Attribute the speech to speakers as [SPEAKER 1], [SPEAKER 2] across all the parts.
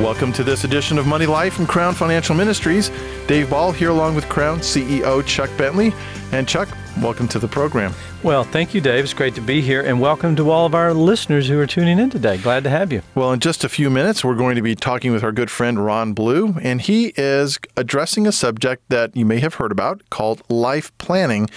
[SPEAKER 1] Welcome to this edition of Money Life from Crown Financial Ministries. Dave Ball here along with Crown CEO Chuck Bentley. And Chuck, welcome to the program.
[SPEAKER 2] Well, thank you, Dave. It's great to be here, and welcome to all of our listeners who are tuning in today. Glad to have you.
[SPEAKER 1] Well, in just a few minutes, we're going to be talking with our good friend Ron Blue, and he is addressing a subject that you may have heard about called life planning.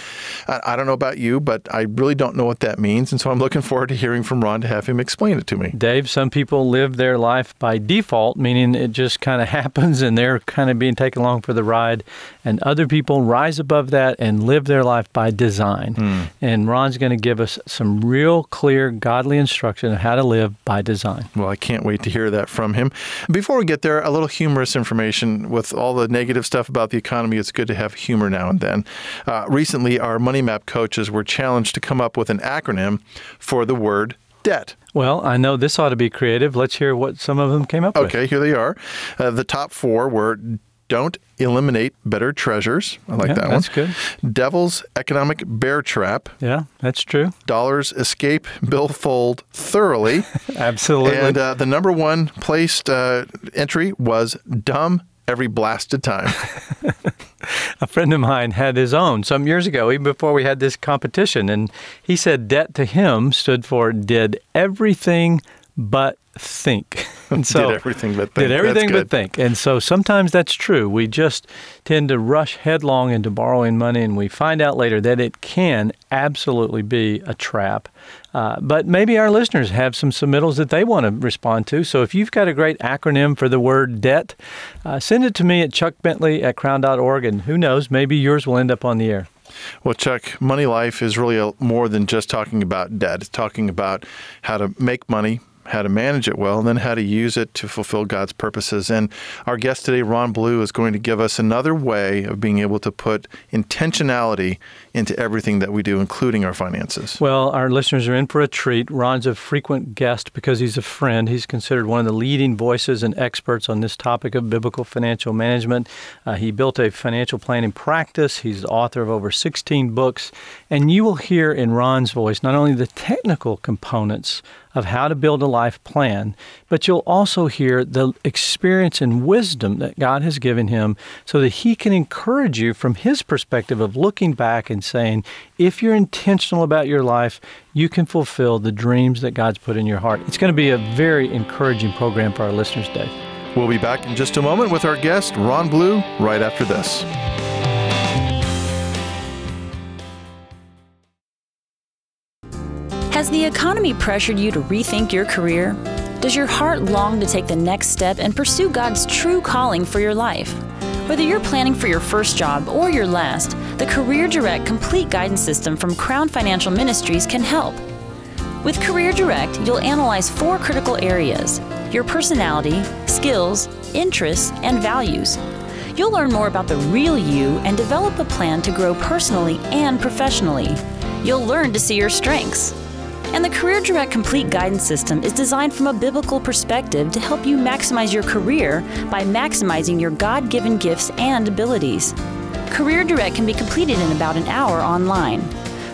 [SPEAKER 1] I don't know about you, but I really don't know what that means, and so I'm looking forward to hearing from Ron to have him explain it to me.
[SPEAKER 2] Dave, some people live their life by default, meaning it just kind of happens and they're kind of being taken along for the ride, and other people rise above that and live their life by design. Mm. And Ron's going to give us some real clear, godly instruction on how to live by design.
[SPEAKER 1] Well, I can't wait to hear that from him. Before we get there, a little humorous information. With all the negative stuff about the economy, it's good to have humor now and then. Uh, recently, our Money Map coaches were challenged to come up with an acronym for the word debt.
[SPEAKER 2] Well, I know this ought to be creative. Let's hear what some of them came up
[SPEAKER 1] okay,
[SPEAKER 2] with.
[SPEAKER 1] Okay, here they are. Uh, the top four were don't eliminate better treasures. I like
[SPEAKER 2] yeah,
[SPEAKER 1] that one.
[SPEAKER 2] That's
[SPEAKER 1] good. Devil's economic bear trap.
[SPEAKER 2] Yeah, that's true.
[SPEAKER 1] Dollars escape billfold thoroughly.
[SPEAKER 2] Absolutely.
[SPEAKER 1] And uh, the number one placed uh, entry was dumb every blasted time.
[SPEAKER 2] a friend of mine had his own some years ago, even before we had this competition, and he said debt to him stood for did everything but think.
[SPEAKER 1] And so did everything but think.
[SPEAKER 2] Did everything but think. And so sometimes that's true. We just tend to rush headlong into borrowing money, and we find out later that it can absolutely be a trap. Uh, but maybe our listeners have some submittals that they want to respond to. So if you've got a great acronym for the word debt, uh, send it to me at chuckbentley at crown.org, and who knows, maybe yours will end up on the air.
[SPEAKER 1] Well, Chuck, Money Life is really a, more than just talking about debt. It's talking about how to make money, how to manage it well, and then how to use it to fulfill God's purposes. And our guest today, Ron Blue, is going to give us another way of being able to put intentionality into everything that we do, including our finances.
[SPEAKER 2] Well, our listeners are in for a treat. Ron's a frequent guest because he's a friend. He's considered one of the leading voices and experts on this topic of biblical financial management. Uh, he built a financial planning practice. He's the author of over 16 books. And you will hear in Ron's voice not only the technical components of how to build a life plan, but you'll also hear the experience and wisdom that God has given him so that he can encourage you from his perspective of looking back and saying, if you're intentional about your life, you can fulfill the dreams that God's put in your heart. It's going to be a very encouraging program for our listeners, Dave.
[SPEAKER 1] We'll be back in just a moment with our guest, Ron Blue, right after this.
[SPEAKER 3] Has the economy pressured you to rethink your career? Does your heart long to take the next step and pursue God's true calling for your life? Whether you're planning for your first job or your last, the Career Direct Complete Guidance System from Crown Financial Ministries can help. With Career Direct, you'll analyze four critical areas your personality, skills, interests, and values. You'll learn more about the real you and develop a plan to grow personally and professionally. You'll learn to see your strengths. And the Career Direct Complete Guidance System is designed from a biblical perspective to help you maximize your career by maximizing your God given gifts and abilities. Career Direct can be completed in about an hour online.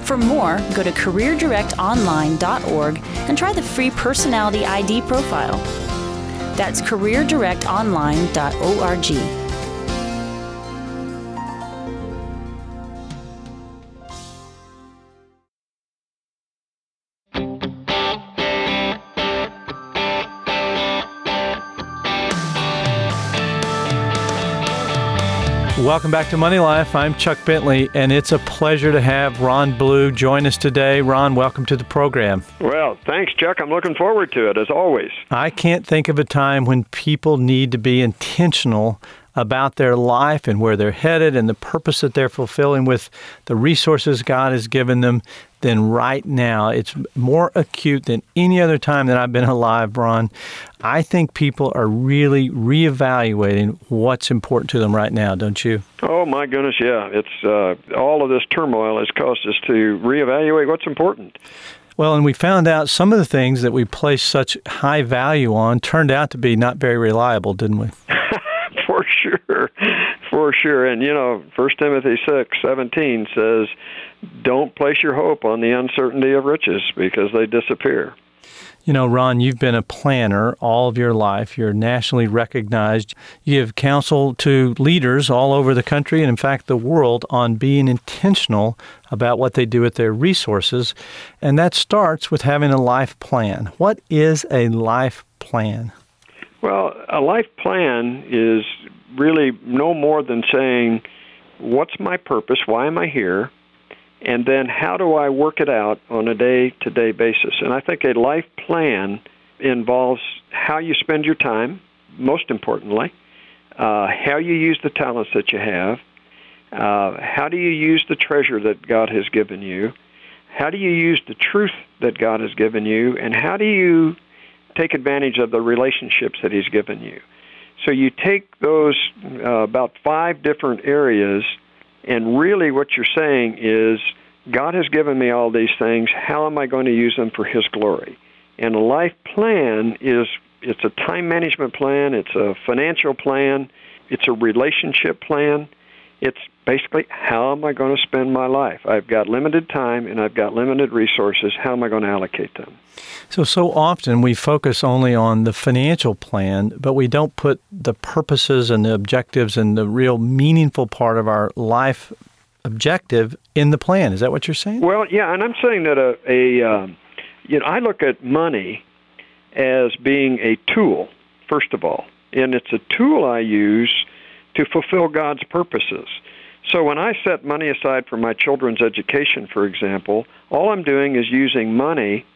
[SPEAKER 3] For more, go to careerdirectonline.org and try the free personality ID profile. That's careerdirectonline.org.
[SPEAKER 2] Welcome back to Money Life. I'm Chuck Bentley, and it's a pleasure to have Ron Blue join us today. Ron, welcome to the program.
[SPEAKER 4] Well, thanks, Chuck. I'm looking forward to it, as always.
[SPEAKER 2] I can't think of a time when people need to be intentional about their life and where they're headed and the purpose that they're fulfilling with the resources God has given them then right now. It's more acute than any other time that I've been alive, Ron. I think people are really reevaluating what's important to them right now, don't you?
[SPEAKER 4] Oh my goodness, yeah. It's uh, all of this turmoil has caused us to reevaluate what's important.
[SPEAKER 2] Well, and we found out some of the things that we placed such high value on turned out to be not very reliable, didn't we?
[SPEAKER 4] for sure, for sure. And you know, First Timothy six seventeen says, "Don't place your hope on the uncertainty of riches, because they disappear."
[SPEAKER 2] You know, Ron, you've been a planner all of your life. You're nationally recognized. You give counsel to leaders all over the country and, in fact, the world on being intentional about what they do with their resources. And that starts with having a life plan. What is a life plan?
[SPEAKER 4] Well, a life plan is really no more than saying, What's my purpose? Why am I here? and then how do I work it out on a day to day basis? And I think a life plan involves how you spend your time, most importantly, uh, how you use the talents that you have, uh, how do you use the treasure that God has given you, how do you use the truth that God has given you, and how do you take advantage of the relationships that He's given you. So you take those uh, about five different areas and really, what you're saying is, God has given me all these things. How am I going to use them for His glory? And a life plan is it's a time management plan, it's a financial plan, it's a relationship plan. It's basically how am I going to spend my life? I've got limited time and I've got limited resources. How am I going to allocate them?
[SPEAKER 2] So, so often we focus only on the financial plan, but we don't put the purposes and the objectives and the real meaningful part of our life objective in the plan. Is that what you're saying?
[SPEAKER 4] Well, yeah, and I'm saying that a, a um, you know, I look at money as being a tool, first of all, and it's a tool I use to fulfill God's purposes. So when I set money aside for my children's education, for example, all I'm doing is using money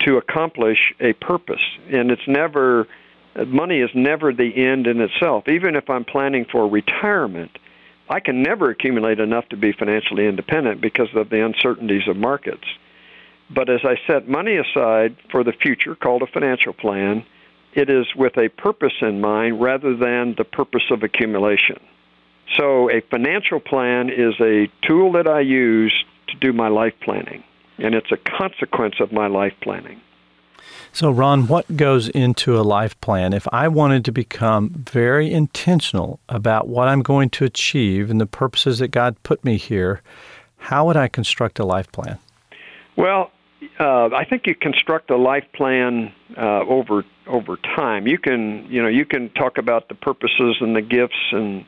[SPEAKER 4] to accomplish a purpose. And it's never, money is never the end in itself. Even if I'm planning for retirement, I can never accumulate enough to be financially independent because of the uncertainties of markets. But as I set money aside for the future, called a financial plan, it is with a purpose in mind rather than the purpose of accumulation. So a financial plan is a tool that I use to do my life planning and it's a consequence of my life planning.
[SPEAKER 2] So, Ron, what goes into a life plan? If I wanted to become very intentional about what I'm going to achieve and the purposes that God put me here, how would I construct a life plan?
[SPEAKER 4] Well, uh, I think you construct a life plan uh, over over time. You can you know you can talk about the purposes and the gifts and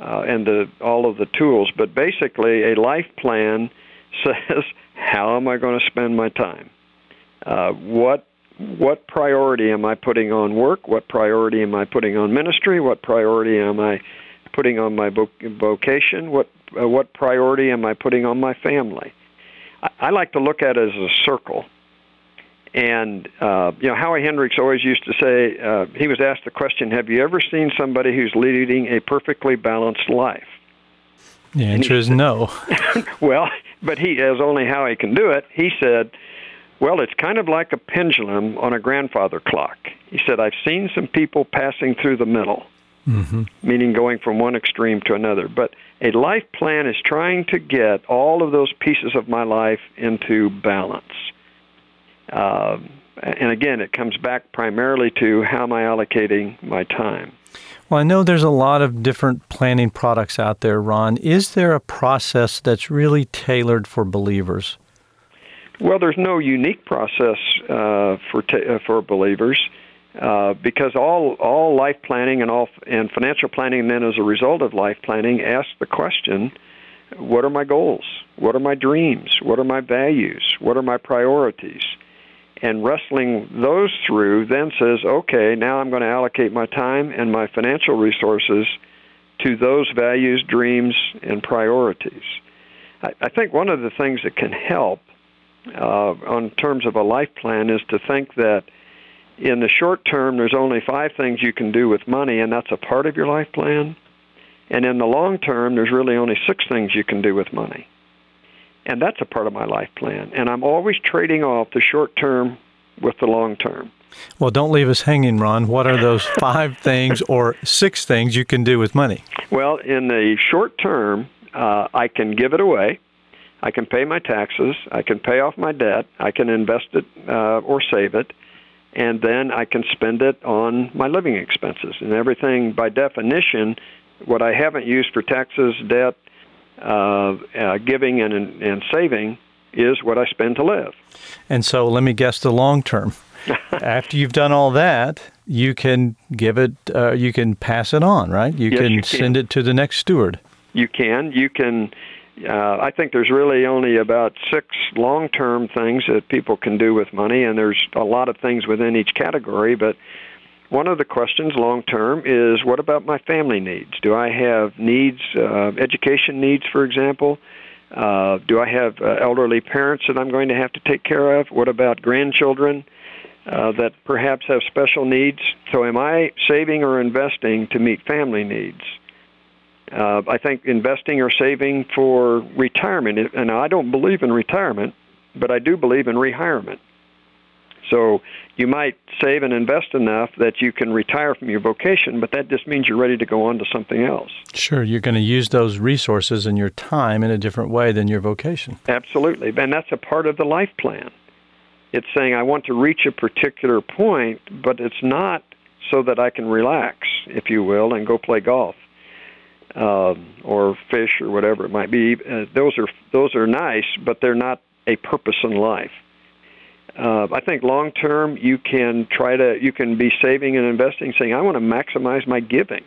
[SPEAKER 4] uh, and the all of the tools, but basically a life plan says how am I going to spend my time? Uh, what what priority am I putting on work? What priority am I putting on ministry? What priority am I putting on my vocation? What uh, what priority am I putting on my family? I, like to look at it as a circle. And uh, you know, Howie Hendricks always used to say uh, he was asked the question, "Have you ever seen somebody who's leading a perfectly balanced life?"
[SPEAKER 2] The answer is no.
[SPEAKER 4] well, but he, as only Howie can do it, he said, well, it's kind of like a pendulum on a grandfather clock. He said, I've seen some people passing through the middle, mm-hmm. meaning going from one extreme to another. But a life plan is trying to get all of those pieces of my life into balance. Uh, and again, it comes back primarily to how am I allocating my time.
[SPEAKER 2] Well, I know there's a lot of different planning products out there, Ron. Is there a process that's really tailored for believers?
[SPEAKER 4] Well, there's no unique process uh, for uh, for believers uh, because all all life planning and all and financial planning then as a result of life planning asks the question, what are my goals? What are my dreams? What are my values? What are my priorities? and wrestling those through then says, okay, now I'm going to allocate my time and my financial resources to those values, dreams, and priorities. I, I think one of the things that can help uh, on terms of a life plan is to think that in the short term, there's only five things you can do with money, and that's a part of your life plan. And in the long term, there's really only six things you can do with money and that's a part of my life plan. And I'm always trading off the short term with the long term.
[SPEAKER 2] Well, don't leave us hanging, Ron. What are those five things or six things you can do with money?
[SPEAKER 4] Well, in the short term, uh, I can give it away. I can pay my taxes. I can pay off my debt. I can invest it uh, or save it. And then I can spend it on my living expenses. And everything, by definition, what I haven't used for taxes, debt, uh, uh, giving and, and saving is what I spend to live.
[SPEAKER 2] And so let me guess the long term. after you've done all that, you can give it, uh, you can pass it on, right? You
[SPEAKER 4] Yes,
[SPEAKER 2] can
[SPEAKER 4] you can.
[SPEAKER 2] send it to the next steward.
[SPEAKER 4] You can. You can. Uh, I think there's really only about six long-term things that people can do with money, and there's a lot of things within each category. But one of the questions long-term is, what about my family needs? Do I have needs, uh, education needs, for example? Uh, do I have uh, elderly parents that I'm going to have to take care of? What about grandchildren uh, that perhaps have special needs? So, am I saving or investing to meet family needs? Uh, I think investing or saving for retirement, and I don't believe in retirement, but I do believe in rehirement. So you might save and invest enough that you can retire from your vocation, but that just means you're ready to go on to something else.
[SPEAKER 2] Sure, you're going to use those resources and your time in a different way than your vocation.
[SPEAKER 4] Absolutely, and that's a part of the life plan. It's saying I want to reach a particular point, but it's not so that I can relax, if you will, and go play golf um, or fish or whatever it might be. Uh, those are those are nice, but they're not a purpose in life. Uh, I think long term you can try to you can be saving and investing, saying I want to maximize my giving.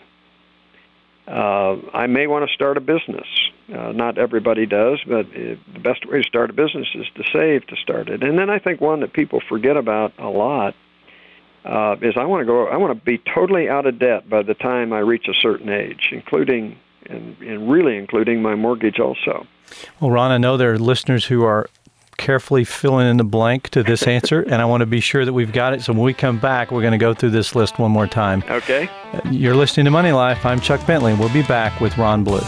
[SPEAKER 4] Uh, I may want to start a business. Uh, not everybody does, but uh, the best way to start a business is to save to start it. And then I think one that people forget about a lot uh, is I want to go. I want to be totally out of debt by the time I reach a certain age, including and, and really including my mortgage also.
[SPEAKER 2] Well, Ron, I know there are listeners who are carefully filling in the blank to this answer, and I want to be sure that we've got it. So when we come back, we're going to go through this list one more time.
[SPEAKER 4] Okay.
[SPEAKER 2] You're listening to Money Life. I'm Chuck Bentley, we'll be back with Ron Blue.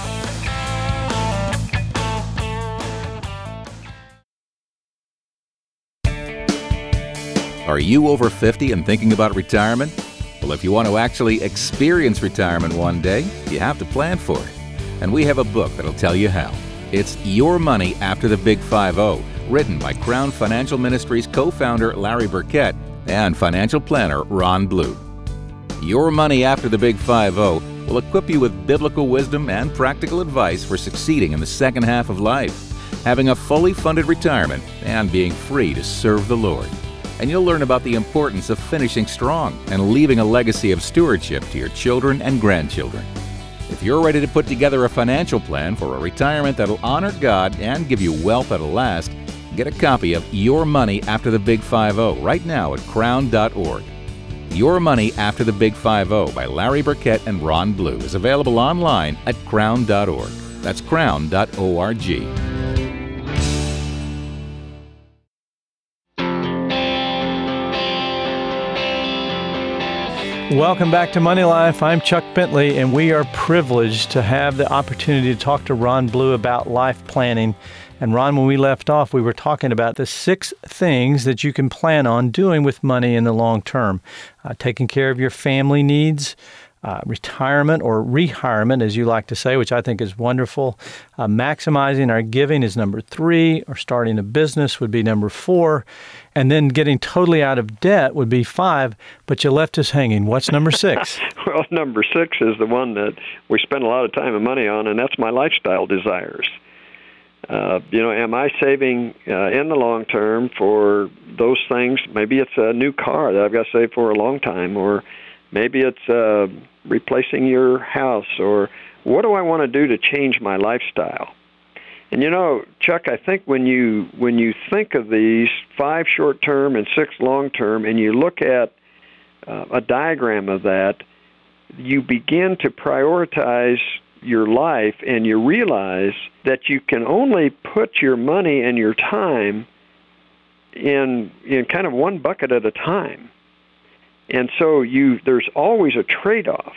[SPEAKER 5] Are you over 50 and thinking about retirement? Well, if you want to actually experience retirement one day, you have to plan for it. And we have a book that'll tell you how. It's Your Money After the Big 50, written by Crown Financial Ministries co founder Larry Burkett and financial planner Ron Blue. Your Money After the Big 50 will equip you with biblical wisdom and practical advice for succeeding in the second half of life, having a fully funded retirement, and being free to serve the Lord. And you'll learn about the importance of finishing strong and leaving a legacy of stewardship to your children and grandchildren. If you're ready to put together a financial plan for a retirement that'll honor God and give you wealth that'll last, get a copy of Your Money After the Big 50 right now at crown.org. Your Money After the Big 50 by Larry Burkett and Ron Blue is available online at crown.org. That's crown.org.
[SPEAKER 2] Welcome back to Money Life. I'm Chuck Bentley, and we are privileged to have the opportunity to talk to Ron Blue about life planning. And Ron, when we left off, we were talking about the six things that you can plan on doing with money in the long term uh, taking care of your family needs. Uh, retirement or rehirement, as you like to say, which I think is wonderful. Uh, maximizing our giving is number three, or starting a business would be number four. And then getting totally out of debt would be five, but you left us hanging. What's number six?
[SPEAKER 4] Well, number six is the one that we spend a lot of time and money on, and that's my lifestyle desires. Uh, you know, am I saving uh, in the long term for those things? Maybe it's a new car that I've got to save for a long time, or maybe it's uh, replacing your house, or what do I want to do to change my lifestyle? And you know, Chuck, I think when you when you think of these five short term and six long term, and you look at uh, a diagram of that, you begin to prioritize your life, and you realize that you can only put your money and your time in in kind of one bucket at a time. And so you there's always a trade-off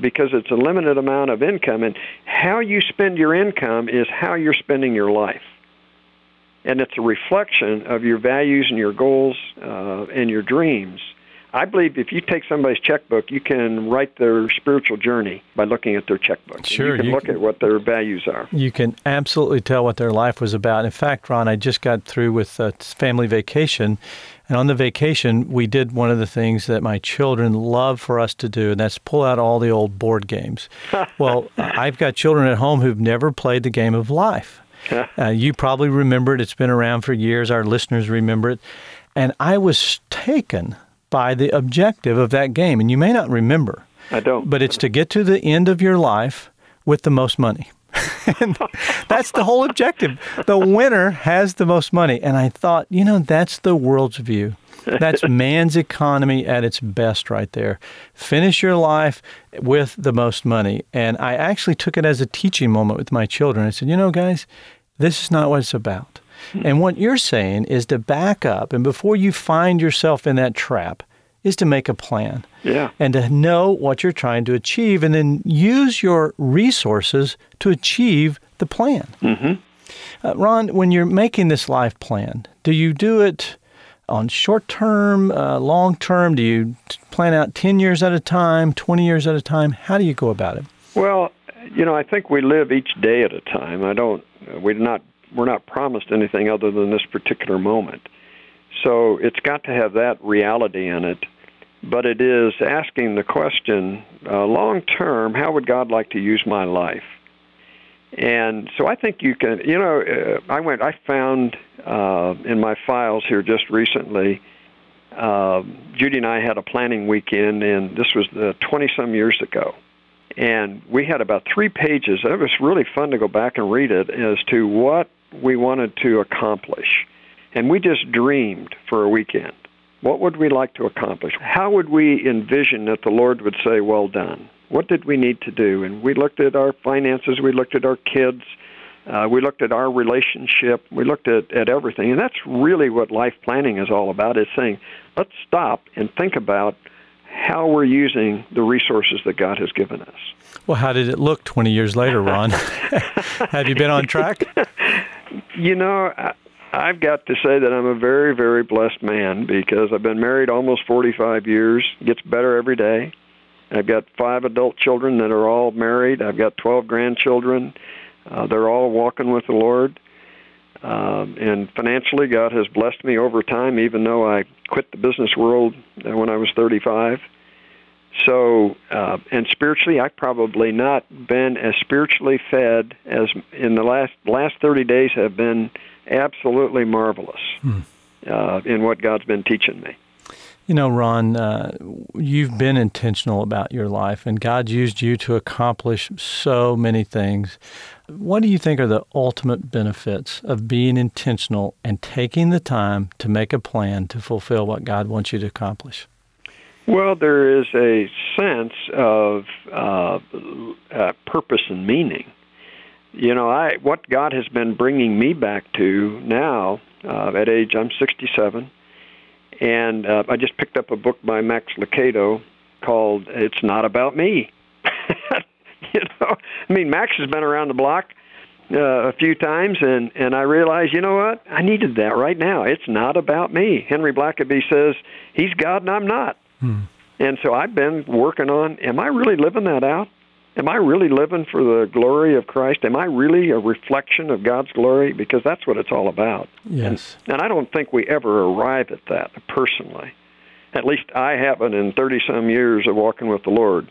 [SPEAKER 4] because it's a limited amount of income and how you spend your income is how you're spending your life. And it's a reflection of your values and your goals uh, and your dreams. I believe if you take somebody's checkbook, you can write their spiritual journey by looking at their checkbook.
[SPEAKER 2] Sure,
[SPEAKER 4] you can
[SPEAKER 2] you
[SPEAKER 4] look
[SPEAKER 2] can-
[SPEAKER 4] at what their values are.
[SPEAKER 2] You can absolutely tell what their life was about. In fact, Ron, I just got through with a family vacation. And on the vacation, we did one of the things that my children love for us to do, and that's pull out all the old board games. well, I've got children at home who've never played the game of life. Uh, you probably remember it. It's been around for years. Our listeners remember it. And I was taken by the objective of that game. And you may not remember,
[SPEAKER 4] I don't.
[SPEAKER 2] but it's to get to the end of your life with the most money. that's the whole objective. The winner has the most money. And I thought, you know, that's the world's view. That's man's economy at its best right there. Finish your life with the most money. And I actually took it as a teaching moment with my children. I said, you know, guys, this is not what it's about. And what you're saying is to back up and before you find yourself in that trap, is to make a plan
[SPEAKER 4] yeah.
[SPEAKER 2] and to know what you're trying to achieve and then use your resources to achieve the plan.
[SPEAKER 4] Mm-hmm.
[SPEAKER 2] Uh, Ron, when you're making this life plan, do you do it on short term, uh, long term? Do you plan out 10 years at a time, 20 years at a time? How do you go about it?
[SPEAKER 4] Well, you know, I think we live each day at a time. I don't. We're not. We're not promised anything other than this particular moment. So it's got to have that reality in it. But it is asking the question, uh, long term, how would God like to use my life? And so I think you can, you know, uh, I went, I found uh, in my files here just recently, uh, Judy and I had a planning weekend, and this was the 20 some years ago. And we had about three pages. and It was really fun to go back and read it as to what we wanted to accomplish. And we just dreamed for a weekend. What would we like to accomplish? How would we envision that the Lord would say, Well done? What did we need to do? And we looked at our finances, we looked at our kids, uh, we looked at our relationship, we looked at, at everything. And that's really what life planning is all about is saying, let's stop and think about how we're using the resources that God has given us.
[SPEAKER 2] Well, how did it look 20 years later, Ron? Have you been on track?
[SPEAKER 4] You know, I, I've got to say that I'm a very, very blessed man because I've been married almost 45 years. Gets better every day. I've got five adult children that are all married. I've got 12 grandchildren. Uh, they're all walking with the Lord. Um, and financially, God has blessed me over time, even though I quit the business world uh, when I was 35. So, uh, and spiritually, I've probably not been as spiritually fed as in the last last 30 days have been absolutely marvelous uh, in what God's been teaching me.
[SPEAKER 2] You know, Ron, uh, you've been intentional about your life, and God used you to accomplish so many things. What do you think are the ultimate benefits of being intentional and taking the time to make a plan to fulfill what God wants you to accomplish?
[SPEAKER 4] Well, there is a sense of uh, uh, purpose and meaning. You know, I what God has been bringing me back to now uh, at age I'm 67, and uh, I just picked up a book by Max Lucado called "It's Not About Me." you know, I mean, Max has been around the block uh, a few times, and and I realized, you know what, I needed that right now. It's not about me. Henry Blackaby says he's God and I'm not. And so I've been working on am I really living that out? Am I really living for the glory of Christ? Am I really a reflection of God's glory? Because that's what it's all about.
[SPEAKER 2] Yes.
[SPEAKER 4] And I don't think we ever arrive at that personally. At least I haven't in 30 some years of walking with the Lord.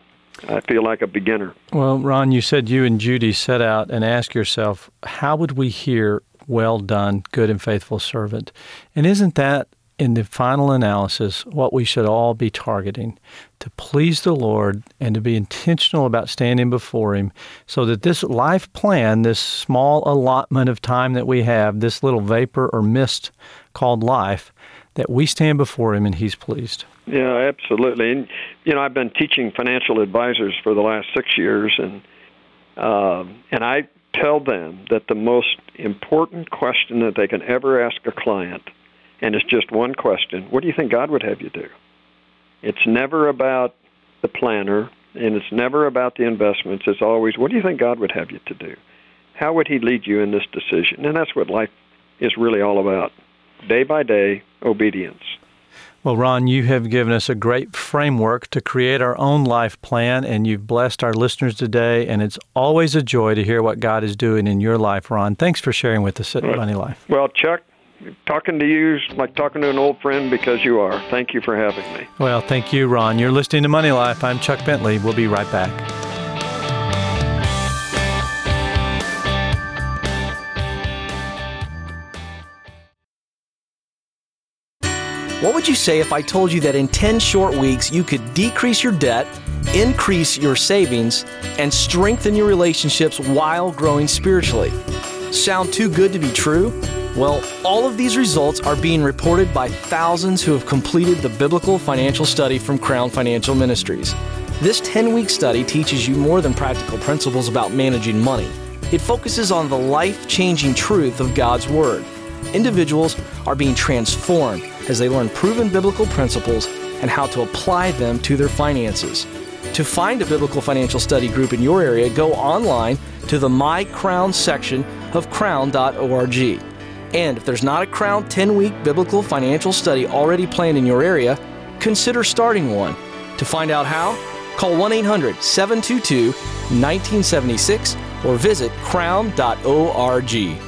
[SPEAKER 4] I feel like a beginner.
[SPEAKER 2] Well, Ron, you said you and Judy set out and asked yourself, how would we hear, well done, good and faithful servant? And isn't that, in the final analysis, what we should all be targeting? To please the Lord and to be intentional about standing before Him so that this life plan, this small allotment of time that we have, this little vapor or mist called life, that we stand before Him and He's pleased.
[SPEAKER 4] Yeah, absolutely. And you know, I've been teaching financial advisors for the last six years, and um, and I tell them that the most important question that they can ever ask a client, and it's just one question: What do you think God would have you do? It's never about the planner, and it's never about the investments. It's always, what do you think God would have you to do? How would He lead you in this decision? And that's what life is really all about. Day by day, obedience.
[SPEAKER 2] Well, Ron, you have given us a great framework to create our own life plan, and you've blessed our listeners today. And it's always a joy to hear what God is doing in your life, Ron. Thanks for sharing with us at
[SPEAKER 4] Right.
[SPEAKER 2] Money Life.
[SPEAKER 4] Well, Chuck, talking to you is like talking to an old friend because you are. Thank you for having me.
[SPEAKER 2] Well, thank you, Ron. You're listening to Money Life. I'm Chuck Bentley. We'll be right back.
[SPEAKER 6] What would you say if I told you that in 10 short weeks you could decrease your debt, increase your savings, and strengthen your relationships while growing spiritually? Sound too good to be true? Well, all of these results are being reported by thousands who have completed the biblical financial study from Crown Financial Ministries. This 10 week study teaches you more than practical principles about managing money. It focuses on the life changing truth of God's Word. Individuals are being transformed as they learn proven biblical principles and how to apply them to their finances. To find a biblical financial study group in your area, go online to the My Crown section of crown.org. And if there's not a Crown 10 week biblical financial study already planned in your area, consider starting one. To find out how, call 1 800 722 1976 or visit crown.org.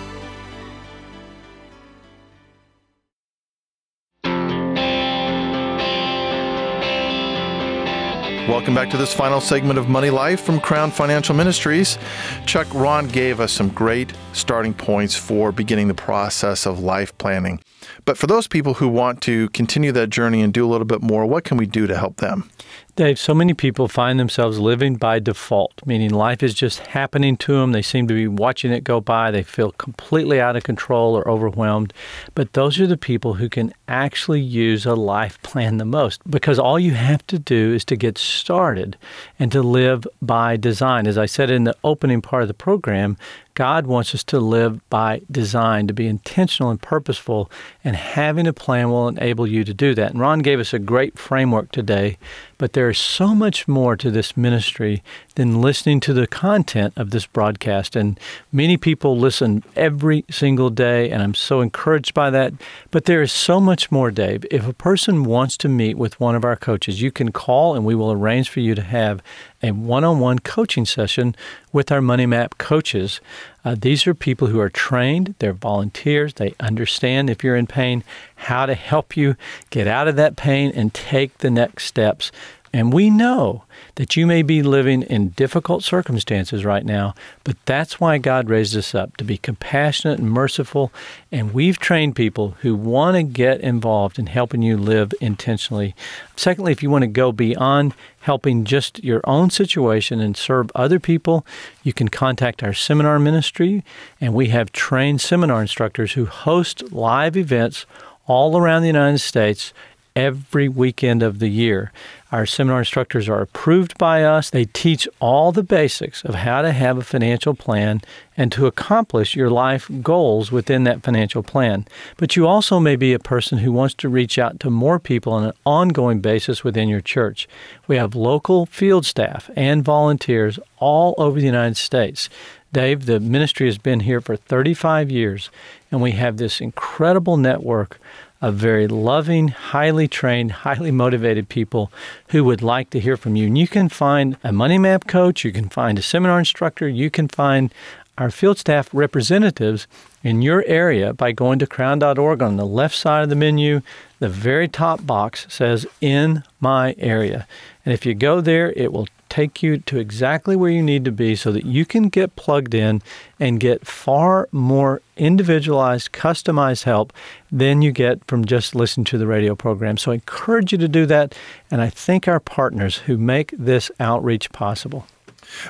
[SPEAKER 1] Welcome back to this final segment of Money Life from Crown Financial Ministries. Chuck, Ron gave us some great starting points for beginning the process of life planning. But for those people who want to continue that journey and do a little bit more, what can we do to help them?
[SPEAKER 2] Dave, so many people find themselves living by default, meaning life is just happening to them. They seem to be watching it go by. They feel completely out of control or overwhelmed. But those are the people who can actually use a life plan the most because all you have to do is to get started and to live by design. As I said in the opening part of the program, God wants us to live by design, to be intentional and purposeful, and having a plan will enable you to do that. And Ron gave us a great framework today, but there is so much more to this ministry than listening to the content of this broadcast. And many people listen every single day, and I'm so encouraged by that. But there is so much more, Dave. If a person wants to meet with one of our coaches, you can call and we will arrange for you to have a one on one coaching session with our Money Map coaches. Uh, these are people who are trained, they're volunteers, they understand if you're in pain, how to help you get out of that pain and take the next steps and we know that you may be living in difficult circumstances right now, but that's why God raised us up to be compassionate and merciful. And we've trained people who want to get involved in helping you live intentionally. Secondly, if you want to go beyond helping just your own situation and serve other people, you can contact our seminar ministry. And we have trained seminar instructors who host live events all around the United States every weekend of the year. Our seminar instructors are approved by us. They teach all the basics of how to have a financial plan and to accomplish your life goals within that financial plan. But you also may be a person who wants to reach out to more people on an ongoing basis within your church. We have local field staff and volunteers all over the United States. Dave, the ministry has been here for 35 years, and we have this incredible network of very loving, highly trained, highly motivated people who would like to hear from you. And you can find a money map coach, you can find a seminar instructor, you can find our field staff representatives in your area by going to crown.org on the left side of the menu. The very top box says in my area. And if you go there, it will take you to exactly where you need to be so that you can get plugged in and get far more individualized, customized help than you get from just listening to the radio program. So I encourage you to do that. And I thank our partners who make this outreach possible.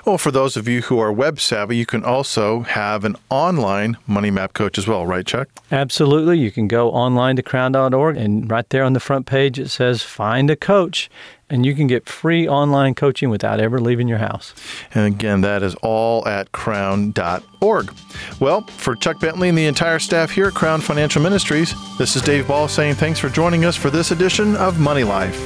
[SPEAKER 1] Well, for those of you who are web savvy, you can also have an online money map coach as well, right, Chuck?
[SPEAKER 2] Absolutely. You can go online to crown.org, and right there on the front page it says Find a Coach and you can get free online coaching without ever leaving your house.
[SPEAKER 1] And again, that is all at crown.org. Well, for Chuck Bentley and the entire staff here at Crown Financial Ministries, this is Dave Ball saying thanks for joining us for this edition of Money Life.